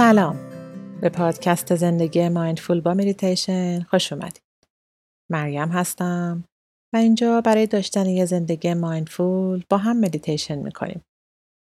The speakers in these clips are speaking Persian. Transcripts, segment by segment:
سلام به پادکست زندگی mindful با مدیتیشن خوش اومدید. مریم هستم و اینجا برای داشتن یه زندگی mindful با هم مدیتیشن می‌کنیم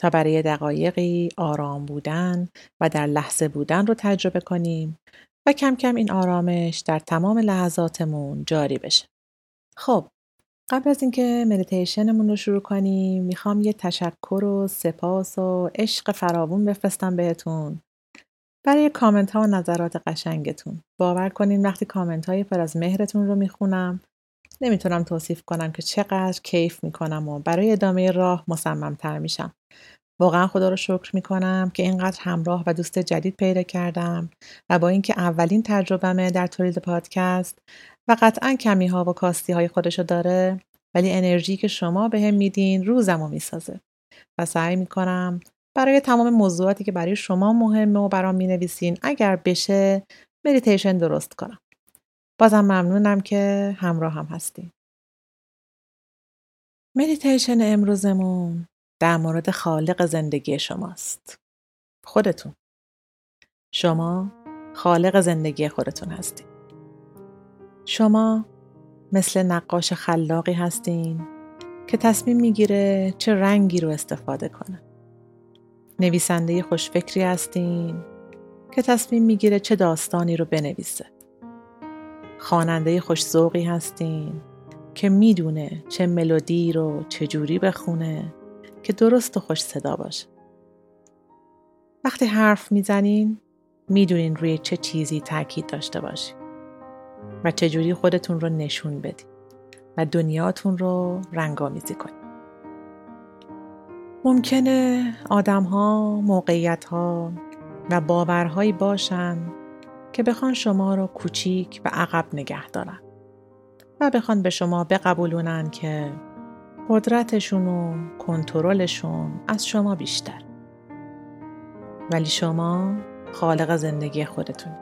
تا برای دقایقی آرام بودن و در لحظه بودن رو تجربه کنیم و کم کم این آرامش در تمام لحظاتمون جاری بشه. خب قبل از اینکه مدیتیشنمون رو شروع کنیم می‌خوام یه تشکر و سپاس و عشق فراوون بفرستم بهتون برای کامنت ها و نظرات قشنگتون. باور کنین وقتی کامنت های پر از مهرتون رو می‌خونم نمی‌تونم توصیف کنم که چقدر کیف می‌کنم و برای ادامه راه مصممتر میشم. واقعا خدا رو شکر می‌کنم که اینقدر همراه و دوست جدید پیدا کردم و با اینکه اولین تجربهمه در تولید پادکست و قطعا کمی ها و کاستی های خودشو داره ولی انرژی که شما به میدین روزمو می‌سازه. و سعی می‌کنم برای تمام موضوعاتی که برای شما مهمه و برام می‌نویسین. اگر بشه مدیتیشن درست کنم. بازم ممنونم که همراه هم هستین. مدیتیشن امروزمون در مورد خالق زندگی شماست. خودتون. شما خالق زندگی خودتون هستید شما مثل نقاش خلاقی هستین که تصمیم می‌گیره چه رنگی رو استفاده کنه. نویسنده خوشفکری هستین که تصمیم می‌گیره چه داستانی رو بنویسه. خواننده خوشذوقی هستین که می‌دونه چه ملودی رو چجوری بخونه که درست و خوش صدا باشه. وقتی حرف می‌زنین می‌دونین روی چه چیزی تاکید داشته باشین و چجوری خودتون رو نشون بدین و دنیاتون رو رنگامیزی کنین. ممکنه آدم ها، موقعیت ها و باورهایی باشن که بخوان شما رو کوچیک و عقب نگه دارن و بخوان به شما بقبولونن که قدرتشون و کنترلشون از شما بیشتر. ولی شما خالق زندگی خودتون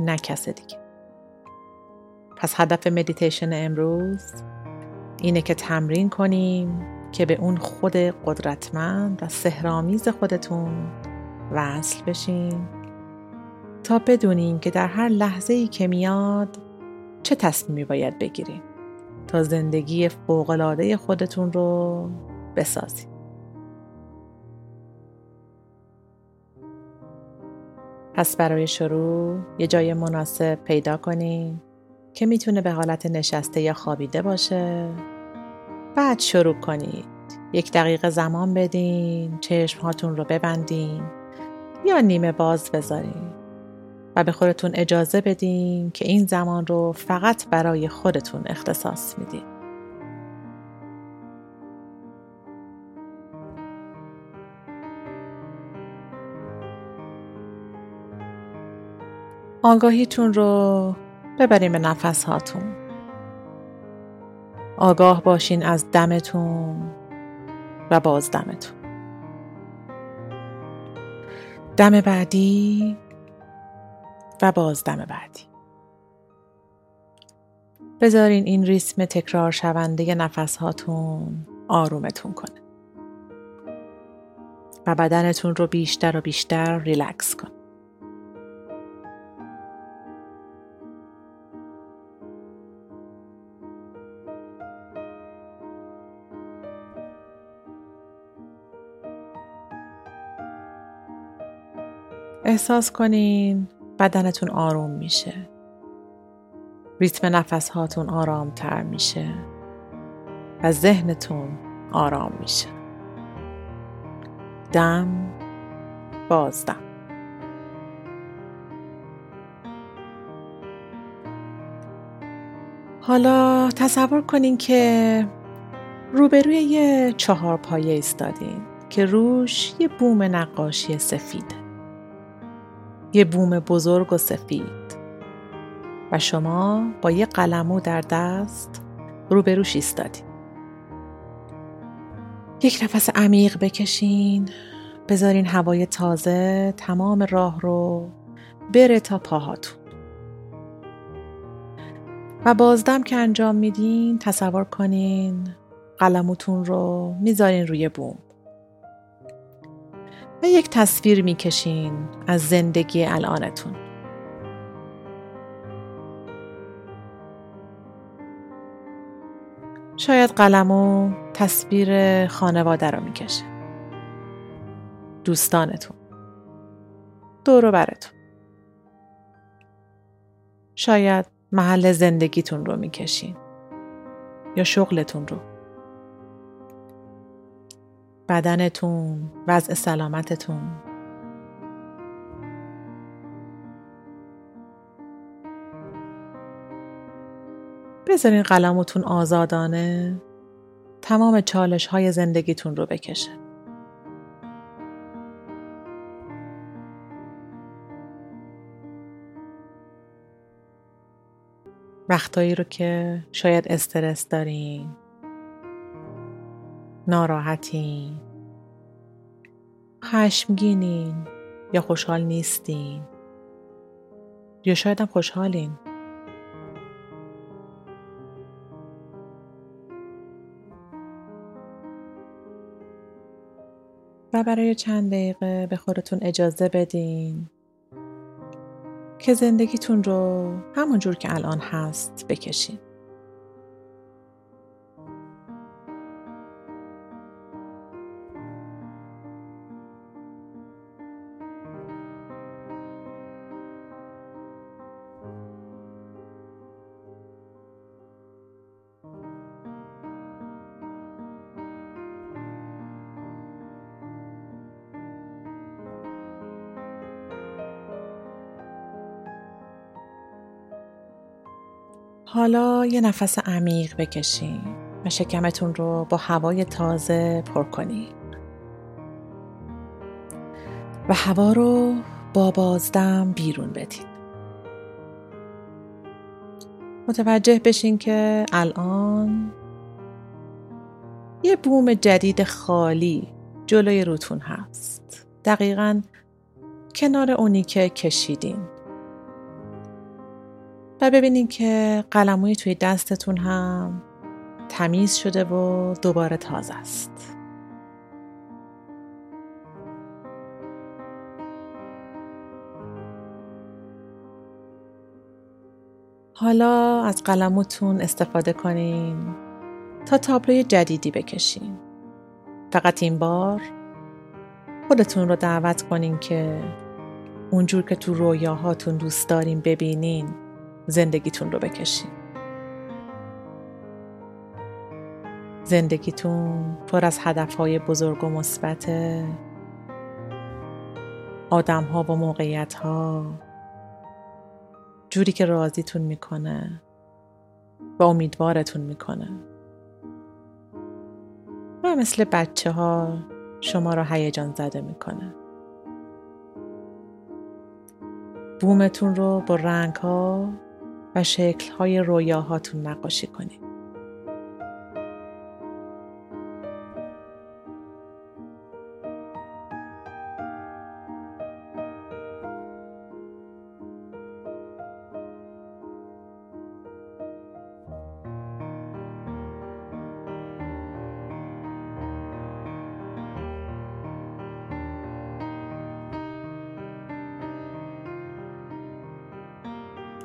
نه کس دیگه. پس هدف مدیتیشن امروز اینه که تمرین کنیم که به اون خود قدرتمند و سهرامیز خودتون وصل بشین تا بدونیم که در هر لحظه ای که میاد چه تصمیمی باید بگیریم تا زندگی فوقالعاده خودتون رو بسازید. پس برای شروع یه جای مناسب پیدا کنین که می‌تونه به حالت نشسته یا خوابیده باشه بعد شروع کنید یک دقیقه زمان بدین چشم هاتون رو ببندین یا نیمه باز بذارین و به خودتون اجازه بدین که این زمان رو فقط برای خودتون اختصاص میدین. آگاهیتون رو ببرین به نفس هاتون. آگاه باشین از دمتون و بازدمتون. دم بعدی و بازدم بعدی. بذارین این ریسم تکرار شونده نفس هاتون آرومتون کنه. و بدنتون رو بیشتر و بیشتر ریلکس کن احساس کنین بدنتون آروم میشه. ریتم نفس هاتون آرام تر میشه. و ذهنتون آرام میشه. دم بازدم. حالا تصور کنین که روبروی یه چهار پایه ایستادین که روش یه بوم نقاشی سفیده یه بوم بزرگ و سفید. و شما با یه قلمو در دست روبروش ایستادی یک نفس عمیق بکشین. بذارین هوای تازه تمام راه رو بره تا پاهاتون. و بازدم که انجام میدین تصور کنین قلموتون رو می‌ذارین روی بوم. و یک تصویر می‌کشین از زندگی الانتون. شاید قلمو تصویر خانواده رو می‌کشه. دوستانتون. دور براتون شاید محل زندگیتون رو می‌کشین. یا شغلتون رو. بدنتون وضع سلامتتون. بذارین قلمتون آزادانه. تمام چالش های زندگیتون رو بکشه. وقتایی رو که شاید استرس دارین. ناراحتین. خشمگینین یا خوشحال نیستین؟ یا شاید هم خوشحالین؟ و برای چند دقیقه به خودتون اجازه بدین که زندگیتون رو همونجور که الان هست بکشین. حالا یه نفس عمیق بکشین و شکمتون رو با هوای تازه پر کنید. و هوا رو با بازدم بیرون بدید. متوجه بشین که الان یه بوم جدید خالی جلوی روتون هست. دقیقا کنار اونی که کشیدین. و ببینید که قلموی توی دستتون هم تمیز شده و دوباره تازه است. حالا از قلموتون استفاده کنین تا تابلوی جدیدی بکشین. فقط این بار خودتون رو دعوت کنین که اونجور که تو رویاهاتون دوست دارین ببینین زندگیتون رو بکشین. زندگیتون پر از هدفهای بزرگ و مثبت. آدم ها و موقعیت ها جوری که راضیتون می‌کنه. و امیدوارتون می‌کنه. و مثل بچه ها شما را هیجان زده می‌کنه. بومتون رو با رنگ ها و شکلهای رویاهاتون نقاشی کنید.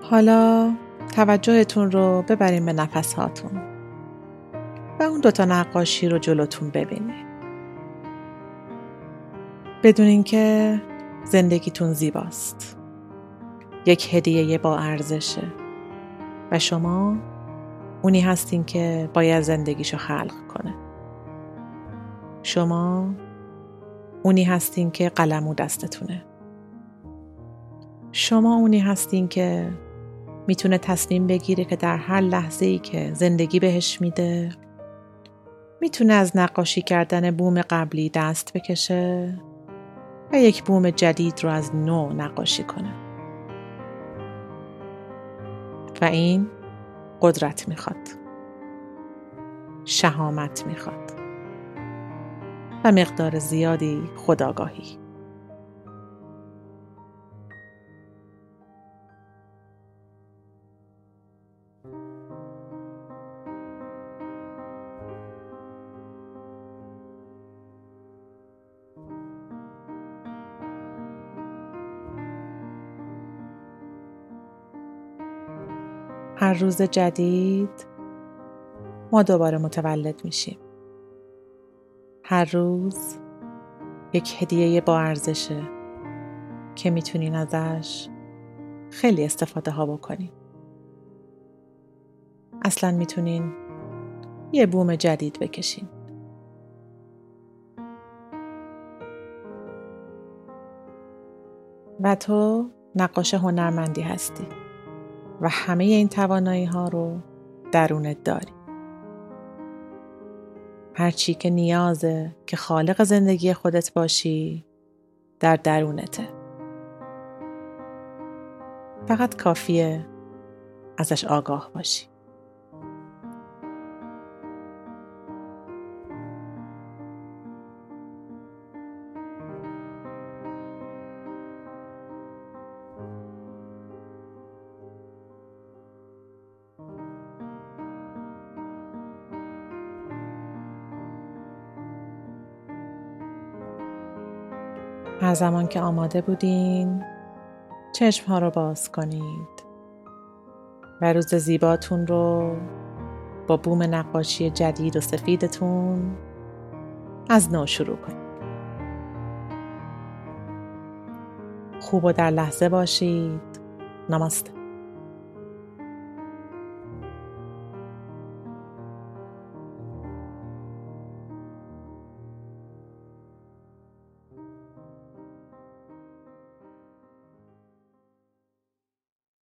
حالا توجهتون رو ببرین به نفس هاتون و اون دوتا نقاشی رو جلوتون ببینید. بدونین که زندگیتون زیباست. یک هدیه با ارزشه و شما اونی هستین که باید زندگیشو خلق کنه. شما اونی هستین که قلمو دستتونه. شما اونی هستین که می‌تونه تصمیم بگیره که در هر لحظه ای که زندگی بهش میده می‌تونه از نقاشی کردن بوم قبلی دست بکشه و یک بوم جدید رو از نو نقاشی کنه. و این قدرت می‌خواد. شهامت می‌خواد. و مقدار زیادی خداگاهی هر روز جدید ما دوباره متولد میشیم. هر روز یک هدیه با ارزشه که می‌تونین ازش خیلی استفاده ها بکنین. اصلا می‌تونین یه بوم جدید بکشین. و تو نقاش هنرمندی هستی. و همه این توانایی ها رو درونت داری. هرچی که نیازه که خالق زندگی خودت باشی در درونته. فقط کافیه ازش آگاه باشی. هر زمان که آماده بودین چشم ها رو باز کنید و روز زیباتون رو با بوم نقاشی جدید و سفیدتون از نو شروع کنید. خوب و در لحظه باشید. نماسته.